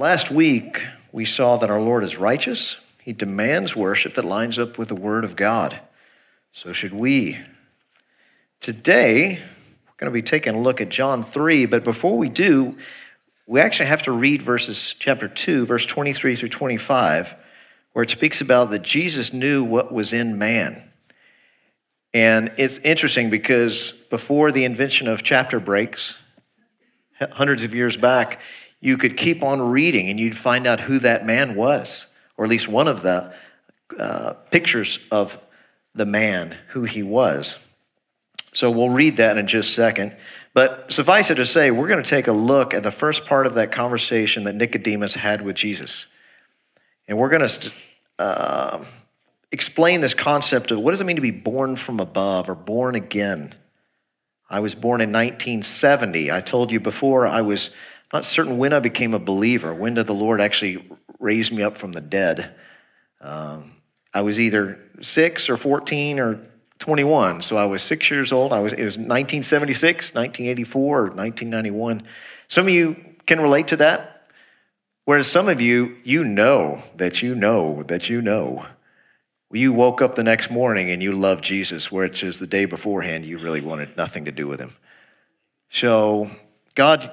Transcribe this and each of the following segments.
Last week, we saw that our Lord is righteous. He demands worship that lines up with the Word of God. So should we. Today, we're going to be taking a look at John 3, but before we do, we actually have to read verses chapter 2, verse 23 through 25, where it speaks about that Jesus knew what was in man. And it's interesting because before the invention of chapter breaks, hundreds of years back, you could keep on reading and you'd find out who that man was, or at least one of the uh, pictures of the man, who he was. So we'll read that in just a second. But suffice it to say, we're going to take a look at the first part of that conversation that Nicodemus had with Jesus. And we're going to uh, explain this concept of what does it mean to be born from above or born again. I was born in 1970. I told you before I was not certain when I became a believer. When did the Lord actually raise me up from the dead? Um, I was either six or 14 or 21. So I was six years old. I was, it was 1976, 1984, or 1991. Some of you can relate to that. Whereas some of you, you know that you know that you know you woke up the next morning and you loved Jesus, which is the day beforehand you really wanted nothing to do with him. So, God,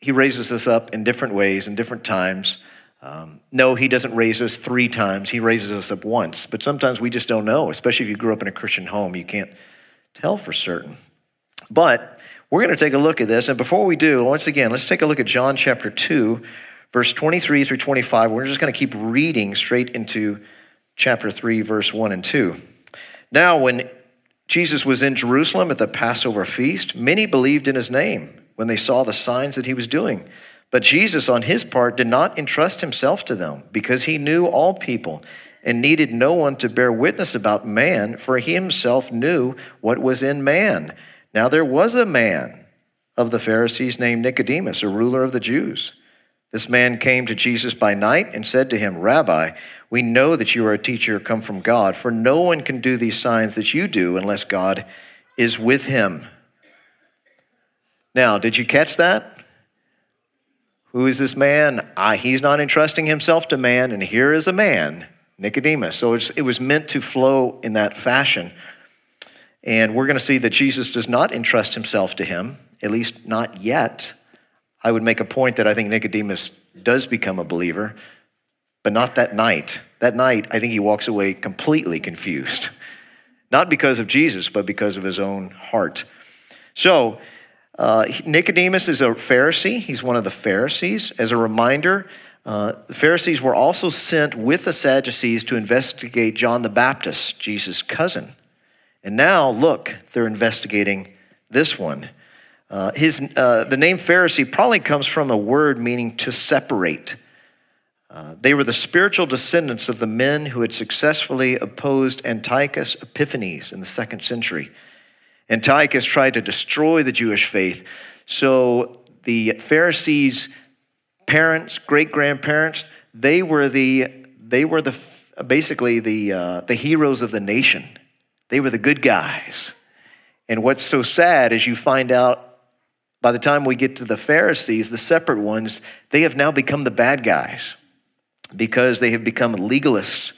He raises us up in different ways, in different times. Um, no, He doesn't raise us three times, He raises us up once. But sometimes we just don't know, especially if you grew up in a Christian home, you can't tell for certain. But we're going to take a look at this. And before we do, once again, let's take a look at John chapter 2, verse 23 through 25. We're just going to keep reading straight into chapter 3, verse 1 and 2. Now, when Jesus was in Jerusalem at the Passover feast, many believed in his name when they saw the signs that he was doing. But Jesus, on his part, did not entrust himself to them because he knew all people and needed no one to bear witness about man, for he himself knew what was in man. Now, there was a man of the Pharisees named Nicodemus, a ruler of the Jews. This man came to Jesus by night and said to him, Rabbi, we know that you are a teacher come from God, for no one can do these signs that you do unless God is with him. Now, did you catch that? Who is this man? Ah, he's not entrusting himself to man, and here is a man, Nicodemus. So it was meant to flow in that fashion. And we're going to see that Jesus does not entrust himself to him, at least not yet. I would make a point that I think Nicodemus does become a believer, but not that night. That night, I think he walks away completely confused. Not because of Jesus, but because of his own heart. So, uh, Nicodemus is a Pharisee. He's one of the Pharisees. As a reminder, uh, the Pharisees were also sent with the Sadducees to investigate John the Baptist, Jesus' cousin. And now, look, they're investigating this one. Uh, his, uh, the name Pharisee probably comes from a word meaning to separate. Uh, they were the spiritual descendants of the men who had successfully opposed Antiochus Epiphanes in the second century. Antiochus tried to destroy the Jewish faith. So the Pharisees' parents, great grandparents, they were the they were the basically the uh, the heroes of the nation. They were the good guys. And what's so sad is you find out by the time we get to the Pharisees, the separate ones, they have now become the bad guys because they have become legalists.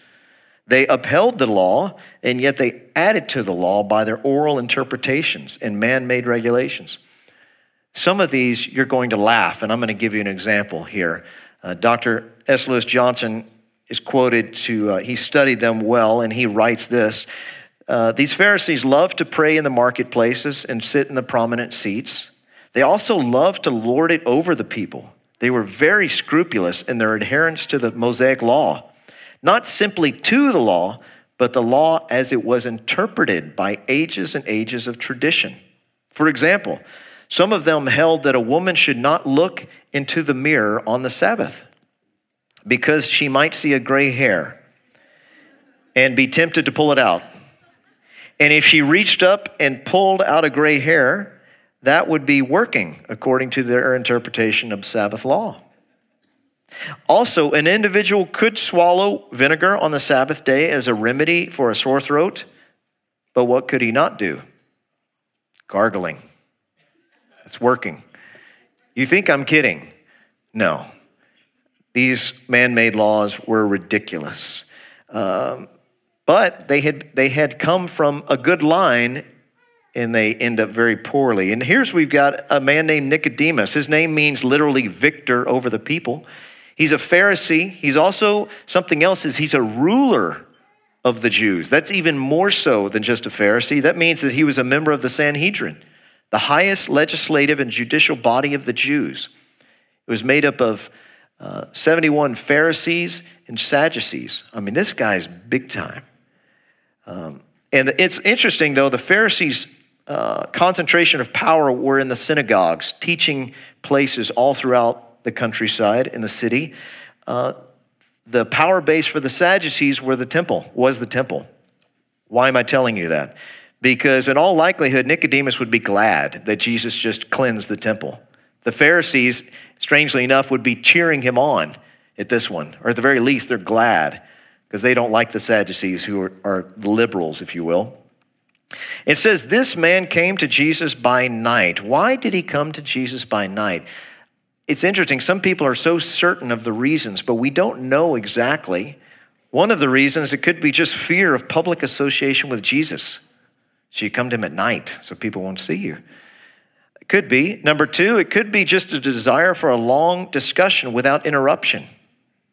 They upheld the law, and yet they added to the law by their oral interpretations and man made regulations. Some of these you're going to laugh, and I'm going to give you an example here. Uh, Dr. S. Lewis Johnson is quoted to, uh, he studied them well, and he writes this uh, These Pharisees loved to pray in the marketplaces and sit in the prominent seats. They also loved to lord it over the people. They were very scrupulous in their adherence to the Mosaic law, not simply to the law, but the law as it was interpreted by ages and ages of tradition. For example, some of them held that a woman should not look into the mirror on the Sabbath because she might see a gray hair and be tempted to pull it out. And if she reached up and pulled out a gray hair, that would be working according to their interpretation of Sabbath law. Also, an individual could swallow vinegar on the Sabbath day as a remedy for a sore throat, but what could he not do? Gargling. It's working. You think I'm kidding? No. these man made laws were ridiculous. Um, but they had, they had come from a good line and they end up very poorly. And here's we've got a man named Nicodemus. His name means literally victor over the people. He's a Pharisee. He's also something else is he's a ruler of the Jews. That's even more so than just a Pharisee. That means that he was a member of the Sanhedrin, the highest legislative and judicial body of the Jews. It was made up of uh, 71 Pharisees and Sadducees. I mean, this guy's big time. Um, and it's interesting, though, the Pharisees' uh, concentration of power were in the synagogues, teaching places all throughout the countryside in the city. Uh, the power base for the Sadducees were the temple, was the temple. Why am I telling you that? Because in all likelihood, Nicodemus would be glad that Jesus just cleansed the temple. The Pharisees, strangely enough, would be cheering him on at this one, or at the very least, they're glad because they don't like the Sadducees, who are, are liberals, if you will. It says, This man came to Jesus by night. Why did he come to Jesus by night? It's interesting. Some people are so certain of the reasons, but we don't know exactly. One of the reasons, it could be just fear of public association with Jesus. So you come to him at night so people won't see you. It could be. Number two, it could be just a desire for a long discussion without interruption.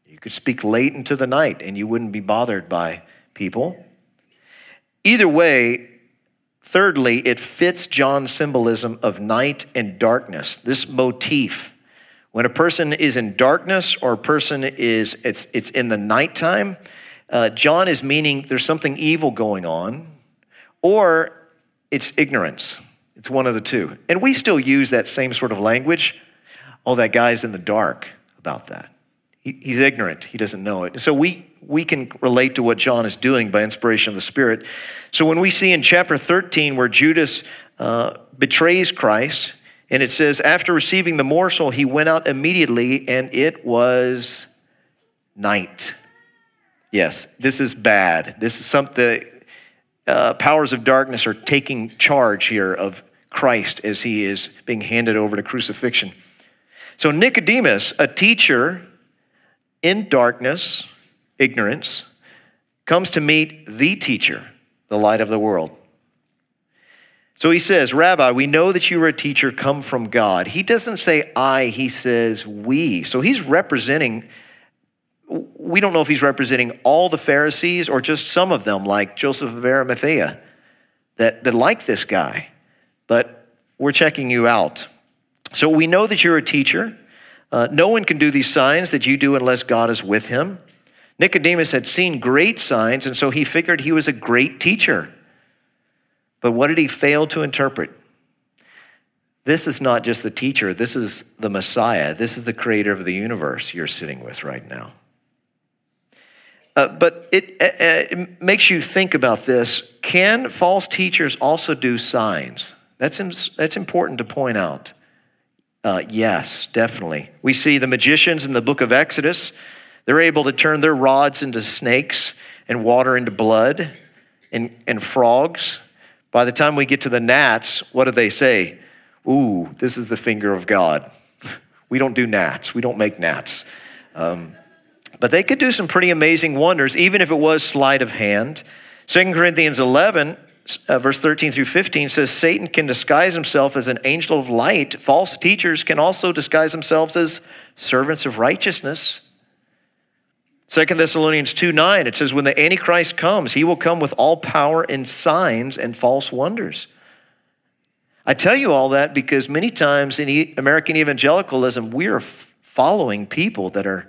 You could speak late into the night and you wouldn't be bothered by people. Either way, thirdly, it fits John's symbolism of night and darkness, this motif. When a person is in darkness or a person is, it's, it's in the nighttime, uh, John is meaning there's something evil going on or it's ignorance. It's one of the two. And we still use that same sort of language. Oh, that guy's in the dark about that. He, he's ignorant. He doesn't know it. So we, we can relate to what John is doing by inspiration of the Spirit. So when we see in chapter 13 where Judas uh, betrays Christ, and it says, after receiving the morsel, he went out immediately, and it was night. Yes, this is bad. This is something, uh, powers of darkness are taking charge here of Christ as he is being handed over to crucifixion. So, Nicodemus, a teacher in darkness, ignorance, comes to meet the teacher, the light of the world. So he says, Rabbi, we know that you are a teacher come from God. He doesn't say I, he says we. So he's representing, we don't know if he's representing all the Pharisees or just some of them, like Joseph of Arimathea, that, that like this guy but we're checking you out. So we know that you're a teacher. Uh, no one can do these signs that you do unless God is with him. Nicodemus had seen great signs, and so he figured he was a great teacher. But what did he fail to interpret? This is not just the teacher, this is the Messiah. This is the creator of the universe you're sitting with right now. Uh, but it, uh, uh it makes you think about this. Can false teachers also do signs? That's, that's important to point out. Uh, yes, definitely. We see the magicians in the book of Exodus. They're able to turn their rods into snakes and water into blood and, and frogs. By the time we get to the gnats, what do they say? Ooh, this is the finger of God. We don't do gnats, we don't make gnats. Um, but they could do some pretty amazing wonders, even if it was sleight of hand. 2 Corinthians 11 uh, verse 13 through 15 says Satan can disguise himself as an angel of light. False teachers can also disguise themselves as servants of righteousness. 2 Thessalonians 2 9, it says, When the Antichrist comes, he will come with all power and signs and false wonders. I tell you all that because many times in American evangelicalism, we are following people that are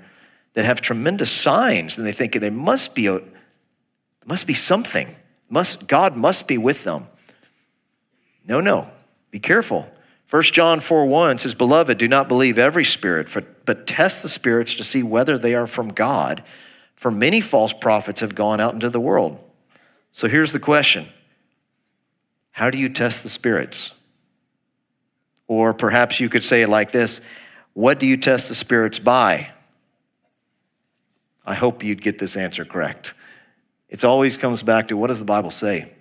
that have tremendous signs, and they think there must be a must be something. Must, God must be with them. No, no. Be careful. 1 John 4 1 says, Beloved, do not believe every spirit, but test the spirits to see whether they are from God. For many false prophets have gone out into the world. So here's the question How do you test the spirits? Or perhaps you could say it like this What do you test the spirits by? I hope you'd get this answer correct. It always comes back to what does the Bible say?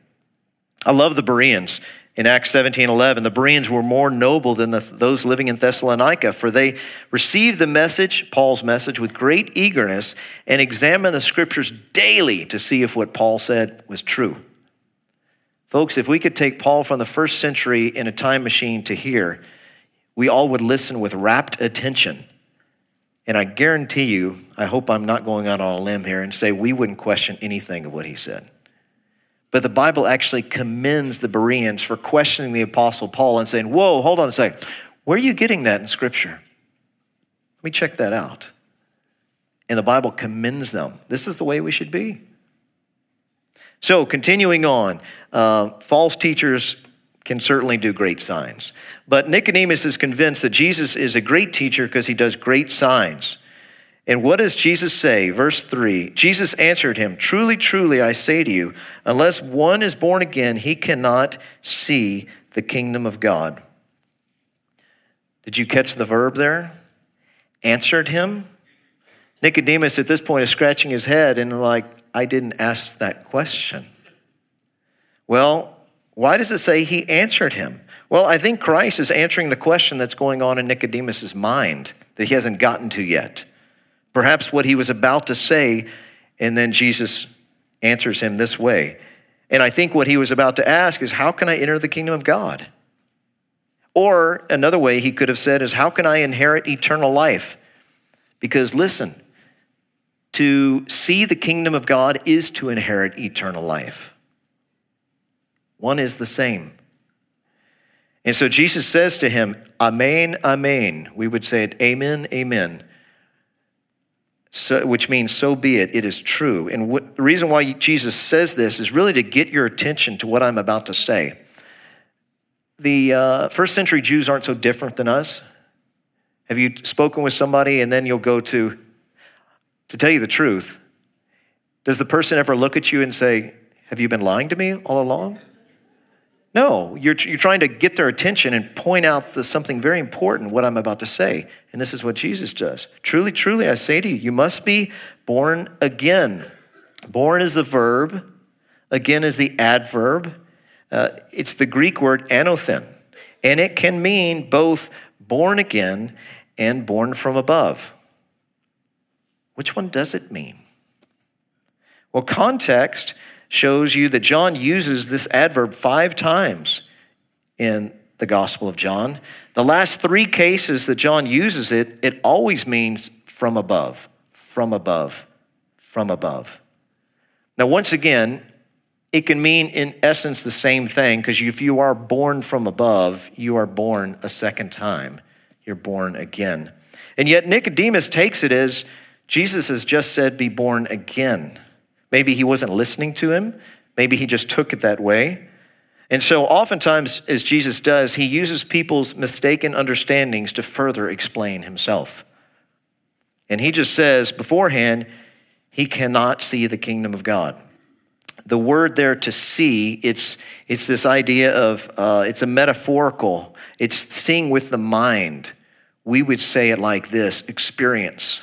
I love the Bereans. In Acts 17 11, the Bereans were more noble than the, those living in Thessalonica, for they received the message, Paul's message, with great eagerness and examined the scriptures daily to see if what Paul said was true. Folks, if we could take Paul from the first century in a time machine to here, we all would listen with rapt attention. And I guarantee you, I hope I'm not going out on a limb here and say we wouldn't question anything of what he said. But the Bible actually commends the Bereans for questioning the Apostle Paul and saying, Whoa, hold on a second. Where are you getting that in Scripture? Let me check that out. And the Bible commends them. This is the way we should be. So, continuing on, uh, false teachers can certainly do great signs. But Nicodemus is convinced that Jesus is a great teacher because he does great signs. And what does Jesus say? Verse 3 Jesus answered him, Truly, truly, I say to you, unless one is born again, he cannot see the kingdom of God. Did you catch the verb there? Answered him? Nicodemus at this point is scratching his head and like, I didn't ask that question. Well, why does it say he answered him? Well, I think Christ is answering the question that's going on in Nicodemus's mind that he hasn't gotten to yet. Perhaps what he was about to say, and then Jesus answers him this way. And I think what he was about to ask is, How can I enter the kingdom of God? Or another way he could have said is, How can I inherit eternal life? Because listen, to see the kingdom of God is to inherit eternal life. One is the same. And so Jesus says to him, Amen, Amen. We would say it, Amen, Amen so, which means so be it, it is true. And what, the reason why Jesus says this is really to get your attention to what I'm about to say. The uh, first century Jews aren't so different than us. Have you spoken with somebody and then you'll go to, to tell you the truth? Does the person ever look at you and say, Have you been lying to me all along? No, you're, you're trying to get their attention and point out the, something very important, what I'm about to say. And this is what Jesus does. Truly, truly, I say to you, you must be born again. Born is the verb, again is the adverb. Uh, it's the Greek word anothen, and it can mean both born again and born from above. Which one does it mean? Well, context shows you that John uses this adverb five times in the Gospel of John. The last three cases that John uses it, it always means from above, from above, from above. Now, once again, it can mean in essence the same thing because if you are born from above, you are born a second time. You're born again. And yet, Nicodemus takes it as Jesus has just said, be born again. Maybe he wasn't listening to him. Maybe he just took it that way. And so, oftentimes, as Jesus does, he uses people's mistaken understandings to further explain himself. And he just says beforehand, he cannot see the kingdom of God. The word there to see, it's, it's this idea of, uh, it's a metaphorical, it's seeing with the mind. We would say it like this experience.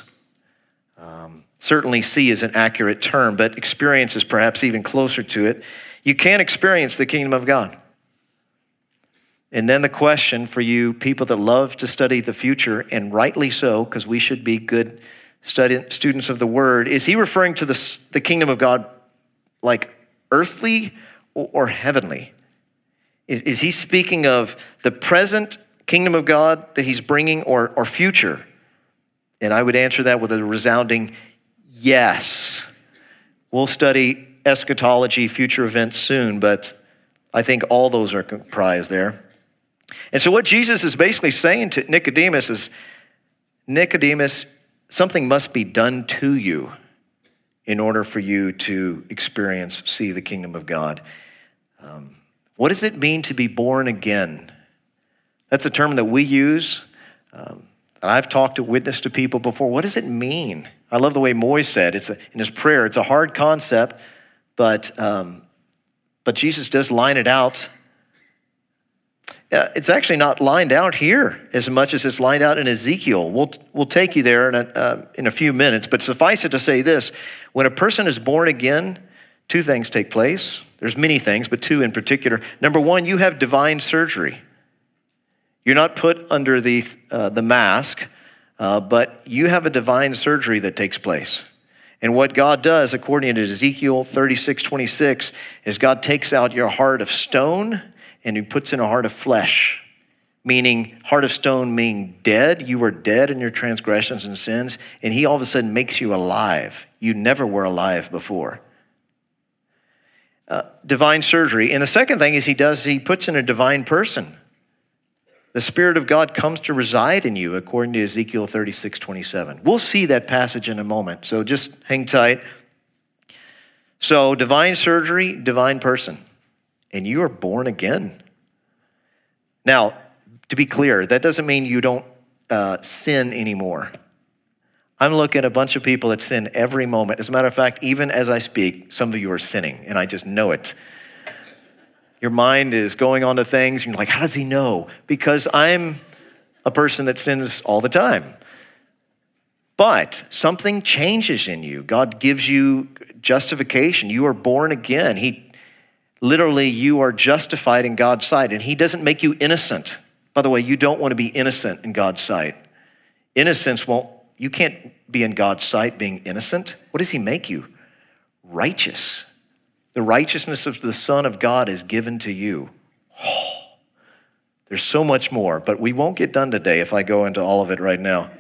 Um, Certainly, see is an accurate term, but experience is perhaps even closer to it. You can't experience the kingdom of God. And then the question for you, people that love to study the future, and rightly so, because we should be good students of the word, is he referring to the, the kingdom of God like earthly or, or heavenly? Is, is he speaking of the present kingdom of God that he's bringing or, or future? And I would answer that with a resounding Yes. We'll study eschatology, future events soon, but I think all those are comprised there. And so, what Jesus is basically saying to Nicodemus is Nicodemus, something must be done to you in order for you to experience, see the kingdom of God. Um, what does it mean to be born again? That's a term that we use. Um, I've talked to, witness to people before. What does it mean? I love the way Moy said it's a, in his prayer. It's a hard concept, but um, but Jesus does line it out. Uh, it's actually not lined out here as much as it's lined out in Ezekiel. We'll we'll take you there in a, uh, in a few minutes, but suffice it to say this: when a person is born again, two things take place. There's many things, but two in particular. Number one, you have divine surgery. You're not put under the, uh, the mask, uh, but you have a divine surgery that takes place. And what God does, according to Ezekiel 36 26, is God takes out your heart of stone and He puts in a heart of flesh, meaning heart of stone meaning dead. You were dead in your transgressions and sins, and He all of a sudden makes you alive. You never were alive before. Uh, divine surgery. And the second thing is He does, He puts in a divine person. The Spirit of God comes to reside in you, according to Ezekiel 36 27. We'll see that passage in a moment, so just hang tight. So, divine surgery, divine person, and you are born again. Now, to be clear, that doesn't mean you don't uh, sin anymore. I'm looking at a bunch of people that sin every moment. As a matter of fact, even as I speak, some of you are sinning, and I just know it. Your mind is going on to things, and you're like, how does he know? Because I'm a person that sins all the time. But something changes in you. God gives you justification. You are born again. He literally, you are justified in God's sight, and He doesn't make you innocent. By the way, you don't want to be innocent in God's sight. Innocence won't, you can't be in God's sight being innocent. What does He make you? Righteous. The righteousness of the Son of God is given to you. Oh, there's so much more, but we won't get done today if I go into all of it right now.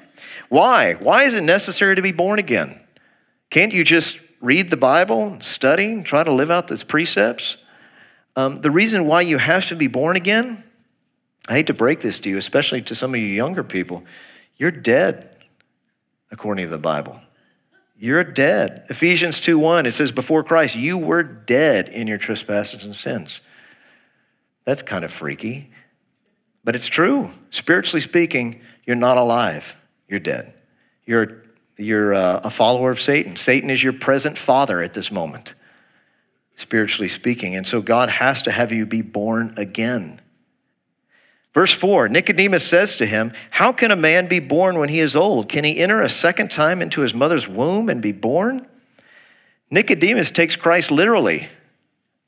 Why? Why is it necessary to be born again? Can't you just read the Bible, study, try to live out its precepts? Um, the reason why you have to be born again, I hate to break this to you, especially to some of you younger people, you're dead, according to the Bible. You're dead. Ephesians 2 1, it says, Before Christ, you were dead in your trespasses and sins. That's kind of freaky, but it's true. Spiritually speaking, you're not alive, you're dead. You're, you're uh, a follower of Satan. Satan is your present father at this moment, spiritually speaking. And so God has to have you be born again. Verse 4 Nicodemus says to him, How can a man be born when he is old? Can he enter a second time into his mother's womb and be born? Nicodemus takes Christ literally,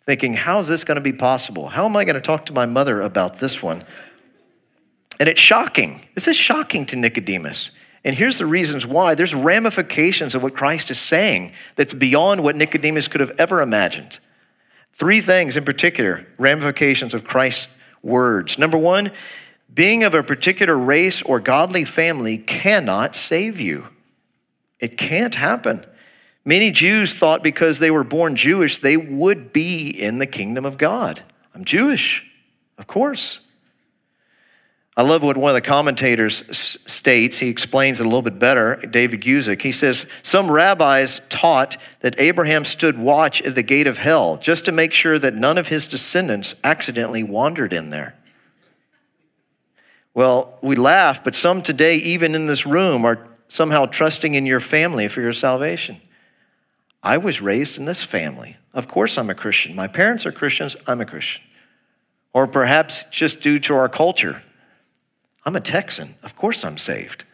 thinking, How is this going to be possible? How am I going to talk to my mother about this one? And it's shocking. This is shocking to Nicodemus. And here's the reasons why. There's ramifications of what Christ is saying that's beyond what Nicodemus could have ever imagined. Three things in particular ramifications of Christ's words. Number one, being of a particular race or godly family cannot save you. It can't happen. Many Jews thought because they were born Jewish, they would be in the kingdom of God. I'm Jewish, of course. I love what one of the commentators states. He explains it a little bit better, David Guzik. He says, Some rabbis taught that Abraham stood watch at the gate of hell just to make sure that none of his descendants accidentally wandered in there. Well, we laugh, but some today, even in this room, are somehow trusting in your family for your salvation. I was raised in this family. Of course, I'm a Christian. My parents are Christians. I'm a Christian. Or perhaps just due to our culture I'm a Texan. Of course I'm saved.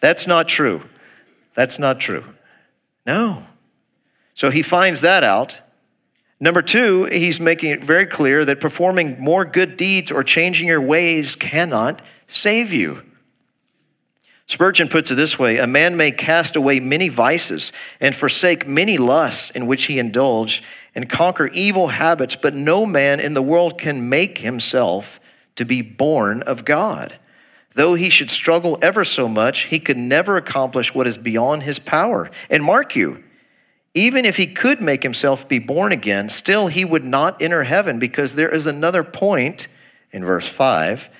That's not true. That's not true. No. So he finds that out. Number two, he's making it very clear that performing more good deeds or changing your ways cannot save you. Spurgeon puts it this way A man may cast away many vices and forsake many lusts in which he indulged and conquer evil habits, but no man in the world can make himself to be born of God. Though he should struggle ever so much, he could never accomplish what is beyond his power. And mark you, even if he could make himself be born again, still he would not enter heaven because there is another point in verse 5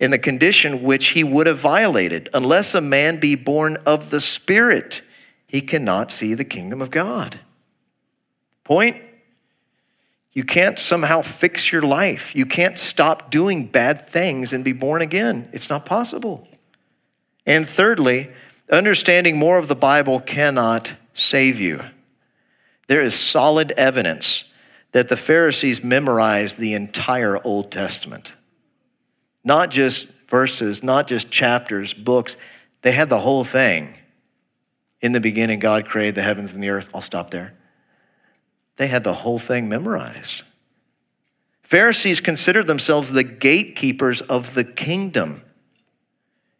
in the condition which he would have violated. Unless a man be born of the Spirit, he cannot see the kingdom of God. Point you can't somehow fix your life. You can't stop doing bad things and be born again. It's not possible. And thirdly, understanding more of the Bible cannot save you. There is solid evidence that the Pharisees memorized the entire Old Testament. Not just verses, not just chapters, books. They had the whole thing. In the beginning, God created the heavens and the earth. I'll stop there. They had the whole thing memorized. Pharisees considered themselves the gatekeepers of the kingdom.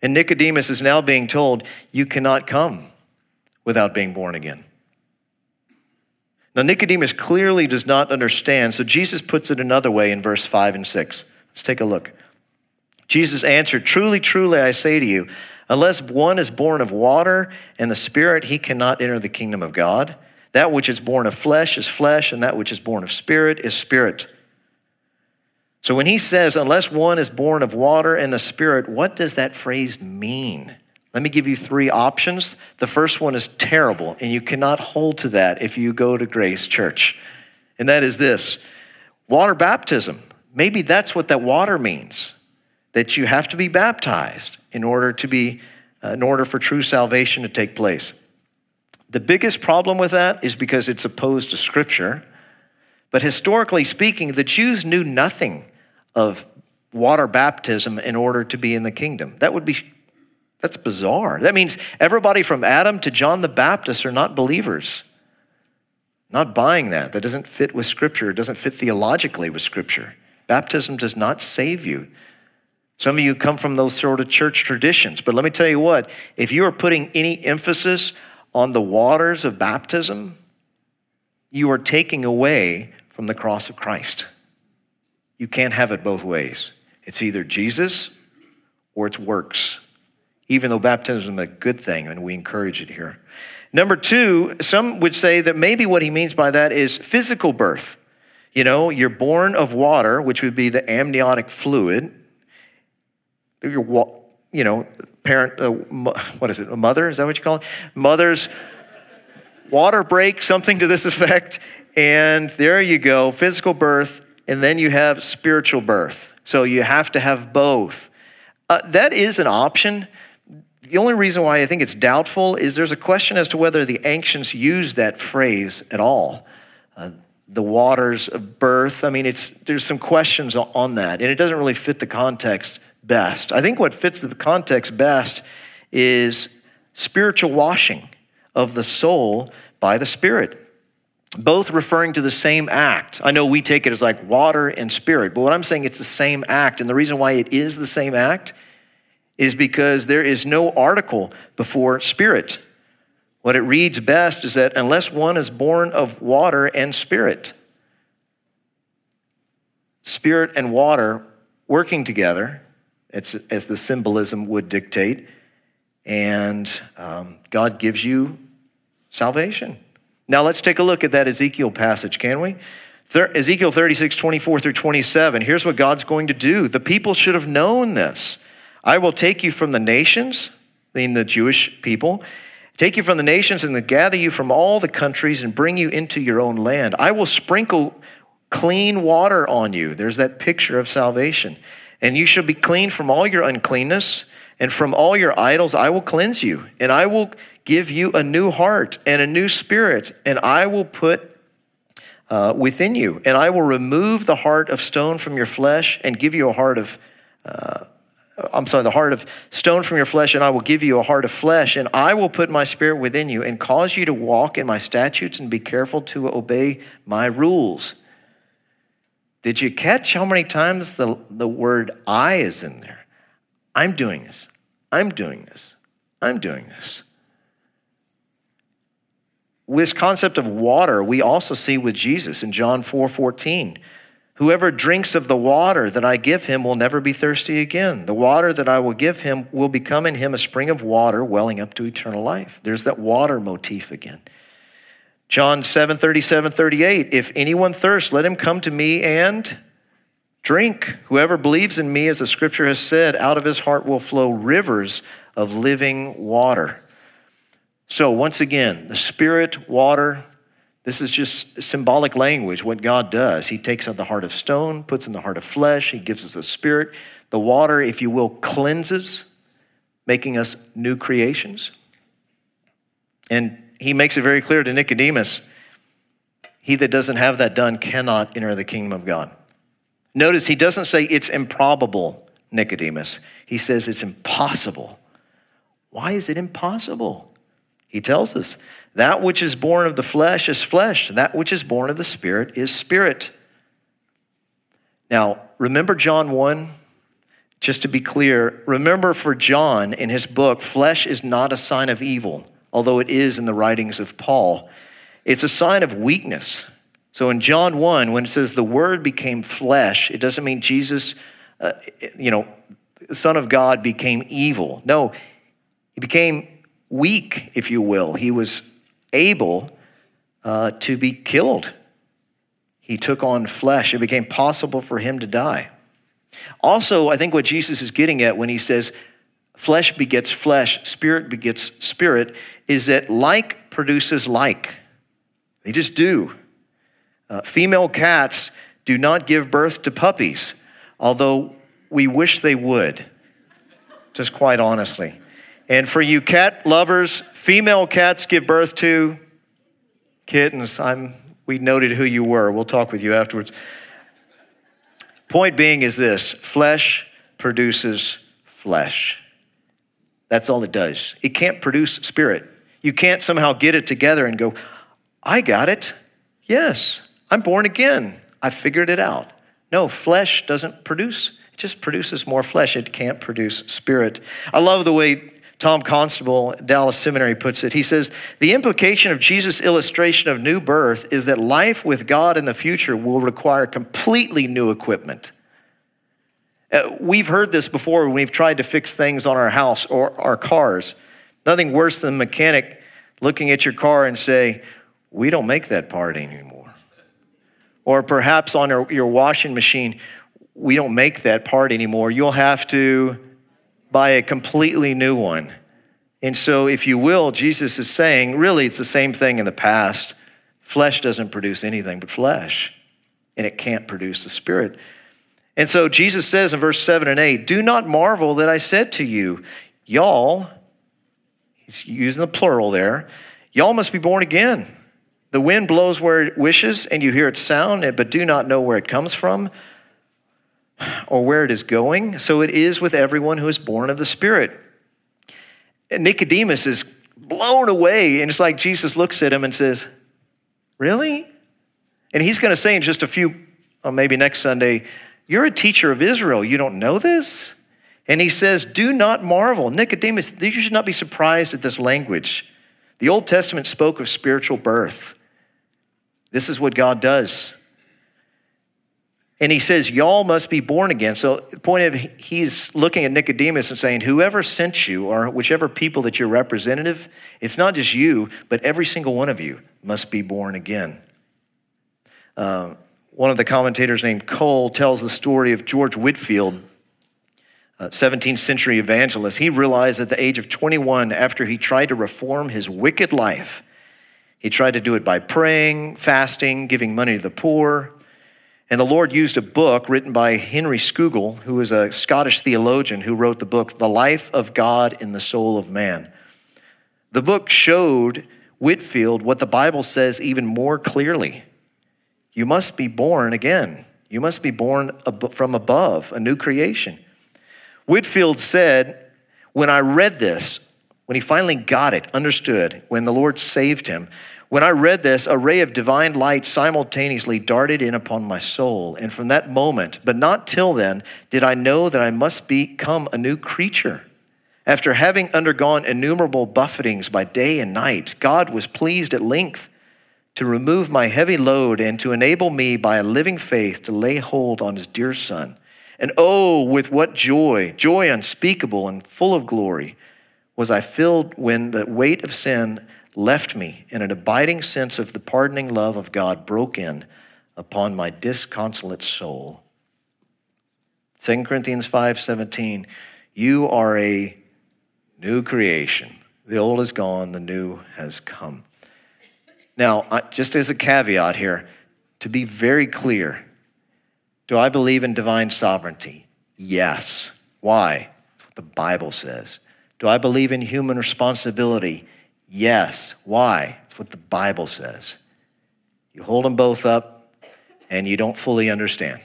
And Nicodemus is now being told, You cannot come without being born again. Now, Nicodemus clearly does not understand, so Jesus puts it another way in verse 5 and 6. Let's take a look. Jesus answered, Truly, truly, I say to you, unless one is born of water and the Spirit, he cannot enter the kingdom of God. That which is born of flesh is flesh, and that which is born of spirit is spirit. So when he says, unless one is born of water and the Spirit, what does that phrase mean? Let me give you three options. The first one is terrible, and you cannot hold to that if you go to Grace Church. And that is this water baptism. Maybe that's what that water means that you have to be baptized in order to be uh, in order for true salvation to take place. The biggest problem with that is because it's opposed to scripture. But historically speaking, the Jews knew nothing of water baptism in order to be in the kingdom. That would be that's bizarre. That means everybody from Adam to John the Baptist are not believers. Not buying that. That doesn't fit with Scripture. It doesn't fit theologically with Scripture. Baptism does not save you. Some of you come from those sort of church traditions, but let me tell you what if you are putting any emphasis on the waters of baptism, you are taking away from the cross of Christ. You can't have it both ways. It's either Jesus or it's works even though baptism is a good thing and we encourage it here. Number two, some would say that maybe what he means by that is physical birth. You know, you're born of water, which would be the amniotic fluid. Your, you know, parent, uh, what is it, a mother? Is that what you call it? Mother's water break, something to this effect. And there you go, physical birth, and then you have spiritual birth. So you have to have both. Uh, that is an option, the only reason why I think it's doubtful is there's a question as to whether the ancients used that phrase at all. Uh, the waters of birth. I mean, it's, there's some questions on that, and it doesn't really fit the context best. I think what fits the context best is spiritual washing of the soul by the Spirit, both referring to the same act. I know we take it as like water and spirit, but what I'm saying, it's the same act. And the reason why it is the same act is because there is no article before spirit. What it reads best is that unless one is born of water and spirit, spirit and water working together, as the symbolism would dictate, and um, God gives you salvation. Now let's take a look at that Ezekiel passage, can we? Ezekiel 36, 24 through 27. Here's what God's going to do. The people should have known this. I will take you from the nations, meaning the Jewish people, take you from the nations and gather you from all the countries and bring you into your own land. I will sprinkle clean water on you. There's that picture of salvation. And you shall be clean from all your uncleanness, and from all your idols I will cleanse you. And I will give you a new heart and a new spirit, and I will put uh, within you. And I will remove the heart of stone from your flesh and give you a heart of uh, I'm sorry, the heart of stone from your flesh, and I will give you a heart of flesh, and I will put my spirit within you and cause you to walk in my statutes and be careful to obey my rules. Did you catch how many times the, the word I is in there? I'm doing this. I'm doing this. I'm doing this. This concept of water, we also see with Jesus in John 4 14. Whoever drinks of the water that I give him will never be thirsty again. The water that I will give him will become in him a spring of water welling up to eternal life. There's that water motif again. John 7 37, 38. If anyone thirsts, let him come to me and drink. Whoever believes in me, as the scripture has said, out of his heart will flow rivers of living water. So, once again, the spirit, water, this is just symbolic language, what God does. He takes out the heart of stone, puts in the heart of flesh, He gives us the spirit. The water, if you will, cleanses, making us new creations. And He makes it very clear to Nicodemus he that doesn't have that done cannot enter the kingdom of God. Notice He doesn't say it's improbable, Nicodemus. He says it's impossible. Why is it impossible? He tells us that which is born of the flesh is flesh, that which is born of the spirit is spirit. Now, remember John 1? Just to be clear, remember for John in his book, flesh is not a sign of evil, although it is in the writings of Paul. It's a sign of weakness. So in John 1, when it says the word became flesh, it doesn't mean Jesus, uh, you know, Son of God became evil. No, he became weak, if you will. He was able uh, to be killed. He took on flesh. It became possible for him to die. Also, I think what Jesus is getting at when he says flesh begets flesh, spirit begets spirit, is that like produces like. They just do. Uh, female cats do not give birth to puppies, although we wish they would, just quite honestly. And for you cat lovers, female cats give birth to kittens. I'm, we noted who you were. We'll talk with you afterwards. Point being is this flesh produces flesh. That's all it does. It can't produce spirit. You can't somehow get it together and go, I got it. Yes, I'm born again. I figured it out. No, flesh doesn't produce, it just produces more flesh. It can't produce spirit. I love the way Tom Constable, Dallas Seminary, puts it. He says, The implication of Jesus' illustration of new birth is that life with God in the future will require completely new equipment. Uh, we've heard this before when we've tried to fix things on our house or our cars. Nothing worse than a mechanic looking at your car and say, We don't make that part anymore. Or perhaps on your washing machine, we don't make that part anymore. You'll have to buy a completely new one. And so, if you will, Jesus is saying, really, it's the same thing in the past. Flesh doesn't produce anything but flesh, and it can't produce the Spirit. And so, Jesus says in verse 7 and 8, Do not marvel that I said to you, y'all, he's using the plural there, y'all must be born again. The wind blows where it wishes, and you hear its sound, but do not know where it comes from or where it is going. So it is with everyone who is born of the Spirit. And Nicodemus is blown away, and it's like Jesus looks at him and says, Really? And he's going to say in just a few, or maybe next Sunday, You're a teacher of Israel. You don't know this? And he says, Do not marvel. Nicodemus, you should not be surprised at this language. The Old Testament spoke of spiritual birth. This is what God does. And he says, Y'all must be born again. So, the point of he's looking at Nicodemus and saying, Whoever sent you, or whichever people that you're representative, it's not just you, but every single one of you must be born again. Uh, one of the commentators named Cole tells the story of George Whitefield, 17th century evangelist. He realized at the age of 21, after he tried to reform his wicked life, he tried to do it by praying, fasting, giving money to the poor and the Lord used a book written by Henry Scougal, who is a Scottish theologian who wrote the book, The Life of God in the Soul of Man. The book showed Whitefield what the Bible says even more clearly. You must be born again. You must be born from above, a new creation. Whitefield said, When I read this, when he finally got it, understood, when the Lord saved him, when I read this, a ray of divine light simultaneously darted in upon my soul. And from that moment, but not till then, did I know that I must become a new creature. After having undergone innumerable buffetings by day and night, God was pleased at length to remove my heavy load and to enable me by a living faith to lay hold on his dear Son. And oh, with what joy, joy unspeakable and full of glory, was I filled when the weight of sin left me, and an abiding sense of the pardoning love of God broke in upon my disconsolate soul. 2 Corinthians 5:17 You are a new creation. The old is gone, the new has come. Now, just as a caveat here, to be very clear, do I believe in divine sovereignty? Yes. Why? That's what the Bible says. Do I believe in human responsibility? Yes. Why? It's what the Bible says. You hold them both up and you don't fully understand.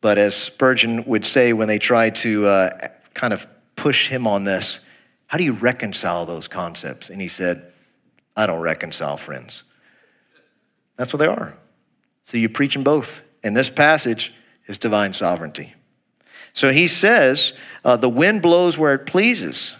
But as Spurgeon would say when they tried to uh, kind of push him on this, How do you reconcile those concepts? And he said, I don't reconcile friends. That's what they are. So you preach them both. And this passage is divine sovereignty. So he says, uh, the wind blows where it pleases.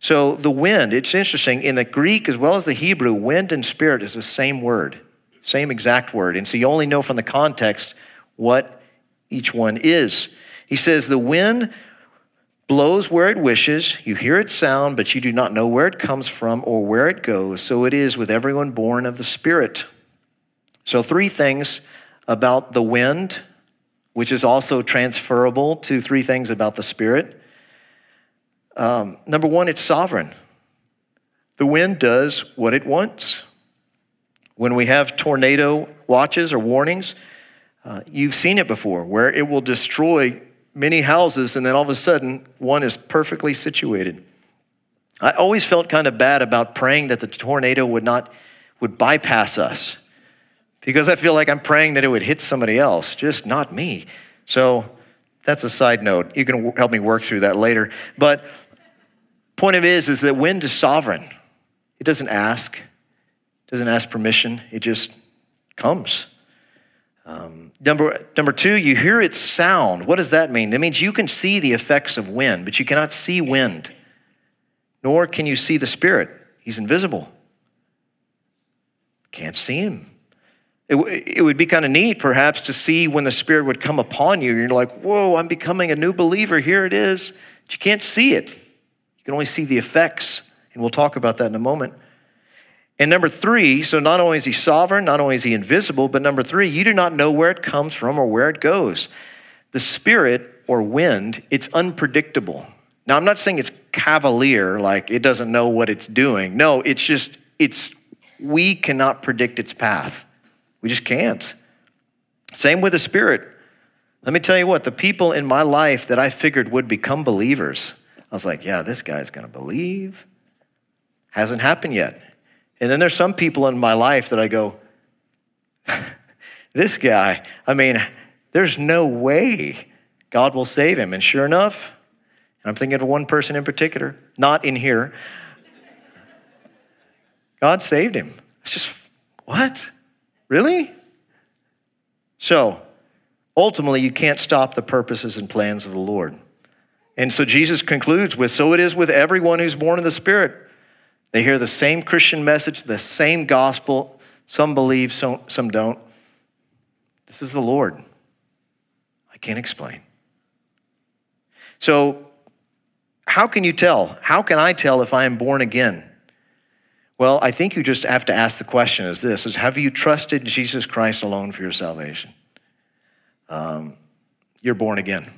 So the wind, it's interesting, in the Greek as well as the Hebrew, wind and spirit is the same word, same exact word. And so you only know from the context what each one is. He says, the wind blows where it wishes. You hear its sound, but you do not know where it comes from or where it goes. So it is with everyone born of the Spirit. So, three things about the wind, which is also transferable to three things about the Spirit. Um, number one, it's sovereign. The wind does what it wants. When we have tornado watches or warnings, uh, you've seen it before where it will destroy many houses and then all of a sudden one is perfectly situated. I always felt kind of bad about praying that the tornado would not would bypass us because I feel like I'm praying that it would hit somebody else, just not me. So that's a side note. You can help me work through that later. But point of is is that wind is sovereign. It doesn't ask, doesn't ask permission. It just comes. Um, number, number two, you hear its sound. What does that mean? That means you can see the effects of wind, but you cannot see wind, nor can you see the Spirit. He's invisible. Can't see him. It, it would be kind of neat, perhaps, to see when the Spirit would come upon you. You're like, whoa, I'm becoming a new believer. Here it is. But you can't see it. You can only see the effects. And we'll talk about that in a moment. And number three, so not only is he sovereign, not only is he invisible, but number three, you do not know where it comes from or where it goes. The spirit or wind, it's unpredictable. Now, I'm not saying it's cavalier, like it doesn't know what it's doing. No, it's just, it's, we cannot predict its path. We just can't. Same with the spirit. Let me tell you what, the people in my life that I figured would become believers, I was like, yeah, this guy's gonna believe. Hasn't happened yet. And then there's some people in my life that I go, this guy, I mean, there's no way God will save him. And sure enough, and I'm thinking of one person in particular, not in here, God saved him. It's just, what? Really? So, ultimately, you can't stop the purposes and plans of the Lord. And so Jesus concludes with So it is with everyone who's born of the Spirit. They hear the same Christian message, the same gospel. Some believe, some, some don't. This is the Lord. I can't explain. So, how can you tell? How can I tell if I am born again? Well, I think you just have to ask the question is this is have you trusted Jesus Christ alone for your salvation? Um, you're born again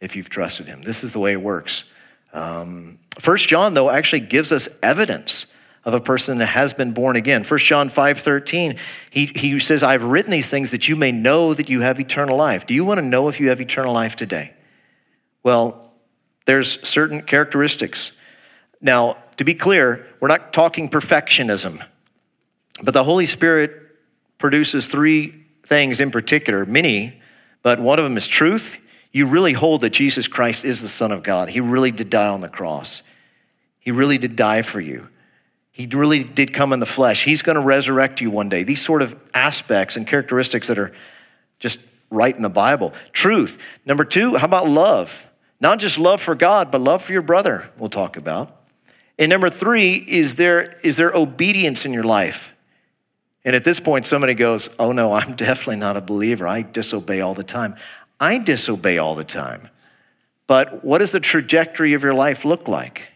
if you've trusted him. This is the way it works. Um, John, though, actually gives us evidence of a person that has been born again. 1 John 5 13, he, he says, I've written these things that you may know that you have eternal life. Do you want to know if you have eternal life today? Well, there's certain characteristics. Now, to be clear, we're not talking perfectionism, but the Holy Spirit produces three things in particular, many, but one of them is truth, you really hold that Jesus Christ is the Son of God. He really did die on the cross. He really did die for you. He really did come in the flesh. He's going to resurrect you one day. These sort of aspects and characteristics that are just right in the Bible. Truth. Number two, how about love? Not just love for God, but love for your brother, we'll talk about. And number three, is there, is there obedience in your life? And at this point, somebody goes, Oh no, I'm definitely not a believer. I disobey all the time. I disobey all the time. But what does the trajectory of your life look like?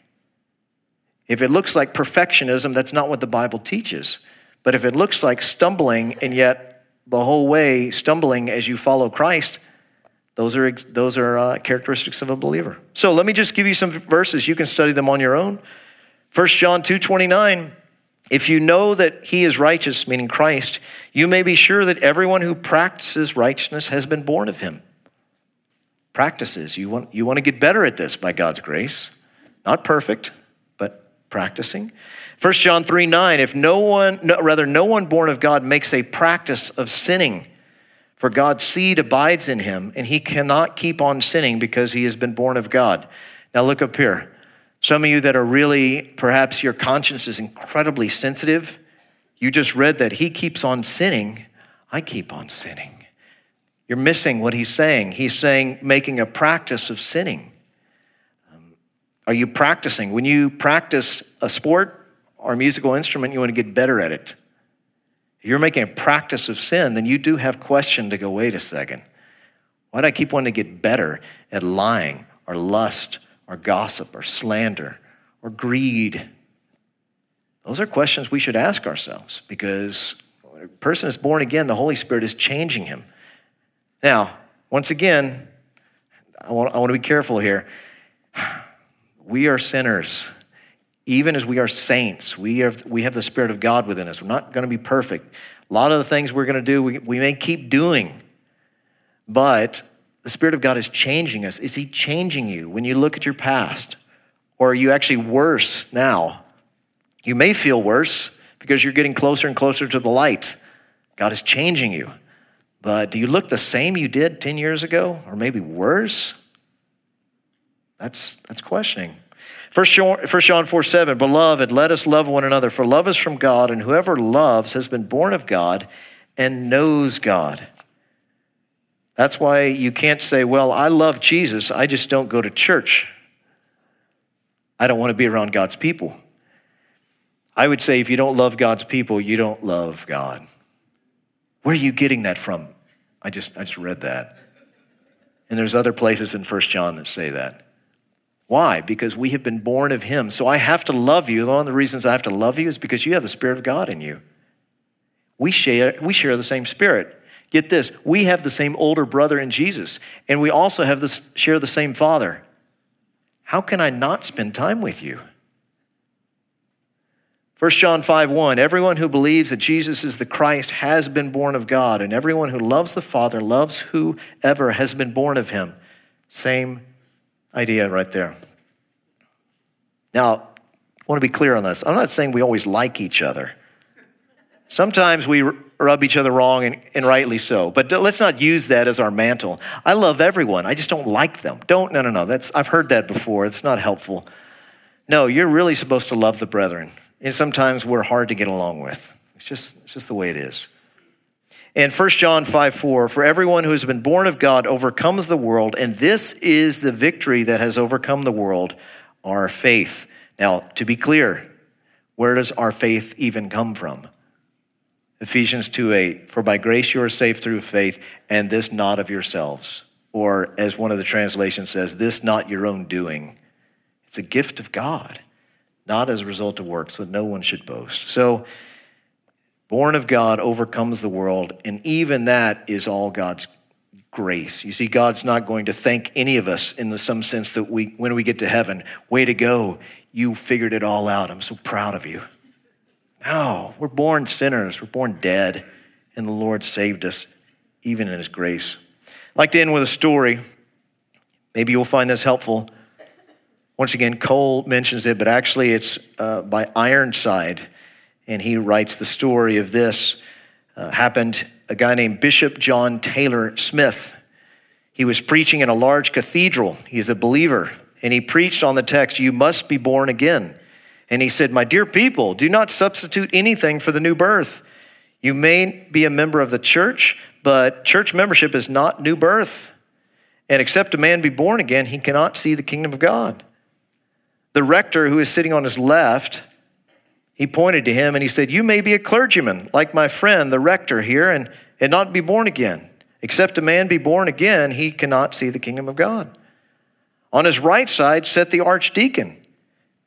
If it looks like perfectionism, that's not what the Bible teaches. But if it looks like stumbling and yet the whole way stumbling as you follow Christ, those are, those are uh, characteristics of a believer. So let me just give you some verses. You can study them on your own. 1 John 2 29. If you know that he is righteous, meaning Christ, you may be sure that everyone who practices righteousness has been born of him practices. You want, you want to get better at this by God's grace. Not perfect, but practicing. 1 John 3 9, if no one, no, rather, no one born of God makes a practice of sinning, for God's seed abides in him, and he cannot keep on sinning because he has been born of God. Now look up here. Some of you that are really, perhaps your conscience is incredibly sensitive. You just read that he keeps on sinning. I keep on sinning. You're missing what he's saying. He's saying making a practice of sinning. Um, are you practicing? When you practice a sport or a musical instrument, you want to get better at it. If you're making a practice of sin, then you do have question to go, wait a second. Why do I keep wanting to get better at lying or lust or gossip or slander or greed? Those are questions we should ask ourselves because when a person is born again, the Holy Spirit is changing him. Now, once again, I want, I want to be careful here. We are sinners. Even as we are saints, we have, we have the Spirit of God within us. We're not going to be perfect. A lot of the things we're going to do, we, we may keep doing, but the Spirit of God is changing us. Is He changing you when you look at your past? Or are you actually worse now? You may feel worse because you're getting closer and closer to the light. God is changing you. But do you look the same you did 10 years ago, or maybe worse? That's, that's questioning. 1 John 4 7, Beloved, let us love one another, for love is from God, and whoever loves has been born of God and knows God. That's why you can't say, Well, I love Jesus, I just don't go to church. I don't want to be around God's people. I would say if you don't love God's people, you don't love God. Where are you getting that from? I just, I just read that. And there's other places in First John that say that. Why? Because we have been born of Him. So I have to love you. One of the reasons I have to love you is because you have the Spirit of God in you. We share, we share the same Spirit. Get this, we have the same older brother in Jesus, and we also have this share the same father. How can I not spend time with you? 1 John 5 1 Everyone who believes that Jesus is the Christ has been born of God, and everyone who loves the Father loves whoever has been born of him. Same idea right there. Now, I want to be clear on this. I'm not saying we always like each other. Sometimes we rub each other wrong, and, and, rightly so. But let's not use that as our mantle. I love everyone. I just don't like them. Don't, no, no, no. That's, I've heard that before. It's not helpful. No, you're really supposed to love the brethren. And sometimes we're hard to get along with. It's just, it's just the way it is. And 1 John 5 4, for everyone who has been born of God overcomes the world, and this is the victory that has overcome the world, our faith. Now, to be clear, where does our faith even come from? Ephesians 2 8, for by grace you are saved through faith, and this not of yourselves. Or, as one of the translations says, this not your own doing. It's a gift of God, not as a result of works, so that no one should boast. So, born of God overcomes the world, and even that is all God's grace. You see, God's not going to thank any of us in the, some sense that we, when we get to heaven, way to go, you figured it all out. I'm so proud of you. No, we're born sinners. We're born dead, and the Lord saved us even in His grace. I'd like to end with a story. Maybe you'll find this helpful. Once again, Cole mentions it, but actually it's uh, by Ironside, and he writes the story of this. Uh, happened a guy named Bishop John Taylor Smith. He was preaching in a large cathedral. He's a believer, and he preached on the text, You must be born again. And he said, My dear people, do not substitute anything for the new birth. You may be a member of the church, but church membership is not new birth. And except a man be born again, he cannot see the kingdom of God. The rector who is sitting on his left, he pointed to him and he said, You may be a clergyman, like my friend, the rector here, and, and not be born again. Except a man be born again, he cannot see the kingdom of God. On his right side sat the archdeacon.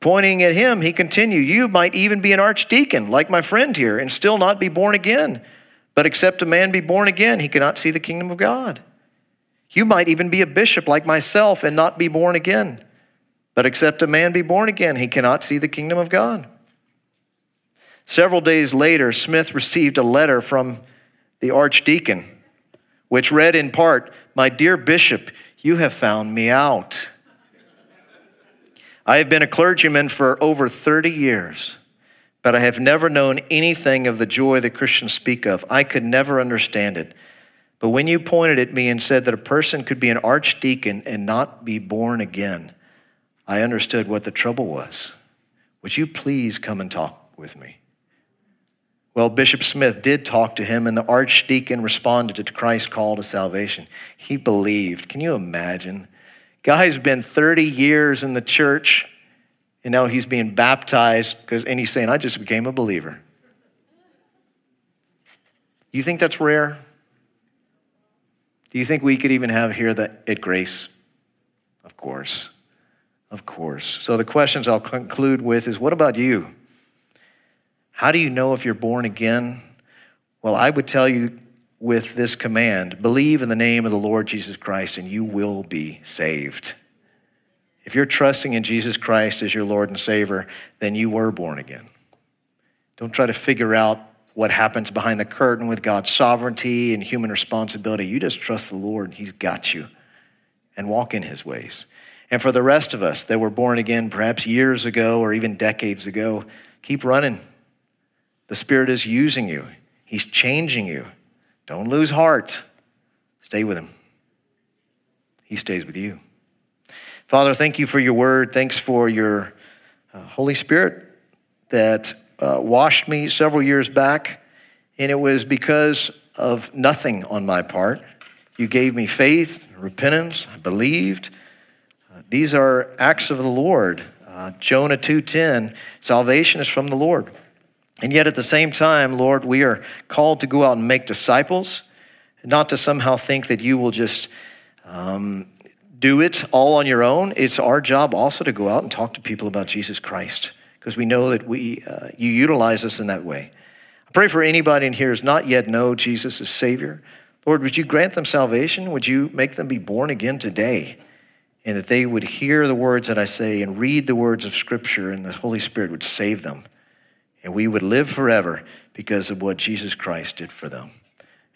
Pointing at him, he continued, You might even be an archdeacon, like my friend here, and still not be born again. But except a man be born again, he cannot see the kingdom of God. You might even be a bishop like myself and not be born again. But except a man be born again, he cannot see the kingdom of God. Several days later, Smith received a letter from the archdeacon, which read in part My dear bishop, you have found me out. I have been a clergyman for over 30 years, but I have never known anything of the joy that Christians speak of. I could never understand it. But when you pointed at me and said that a person could be an archdeacon and not be born again, I understood what the trouble was. Would you please come and talk with me? Well, Bishop Smith did talk to him, and the archdeacon responded to Christ's call to salvation. He believed. Can you imagine? Guy's been 30 years in the church, and now he's being baptized because, and he's saying, I just became a believer. You think that's rare? Do you think we could even have here that at Grace? Of course. Of course. So the questions I'll conclude with is what about you? How do you know if you're born again? Well, I would tell you with this command believe in the name of the Lord Jesus Christ and you will be saved. If you're trusting in Jesus Christ as your Lord and Savior, then you were born again. Don't try to figure out what happens behind the curtain with God's sovereignty and human responsibility. You just trust the Lord, He's got you, and walk in His ways. And for the rest of us that were born again perhaps years ago or even decades ago, keep running. The Spirit is using you, He's changing you. Don't lose heart. Stay with Him, He stays with you. Father, thank you for your word. Thanks for your uh, Holy Spirit that uh, washed me several years back, and it was because of nothing on my part. You gave me faith, repentance, I believed. These are acts of the Lord. Uh, Jonah 2:10, salvation is from the Lord. And yet, at the same time, Lord, we are called to go out and make disciples, not to somehow think that you will just um, do it all on your own. It's our job also to go out and talk to people about Jesus Christ, because we know that we, uh, you utilize us in that way. I pray for anybody in here who's not yet know Jesus as Savior. Lord, would you grant them salvation? Would you make them be born again today? And that they would hear the words that I say and read the words of Scripture, and the Holy Spirit would save them and we would live forever because of what Jesus Christ did for them.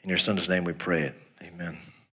In your son's name we pray it. Amen.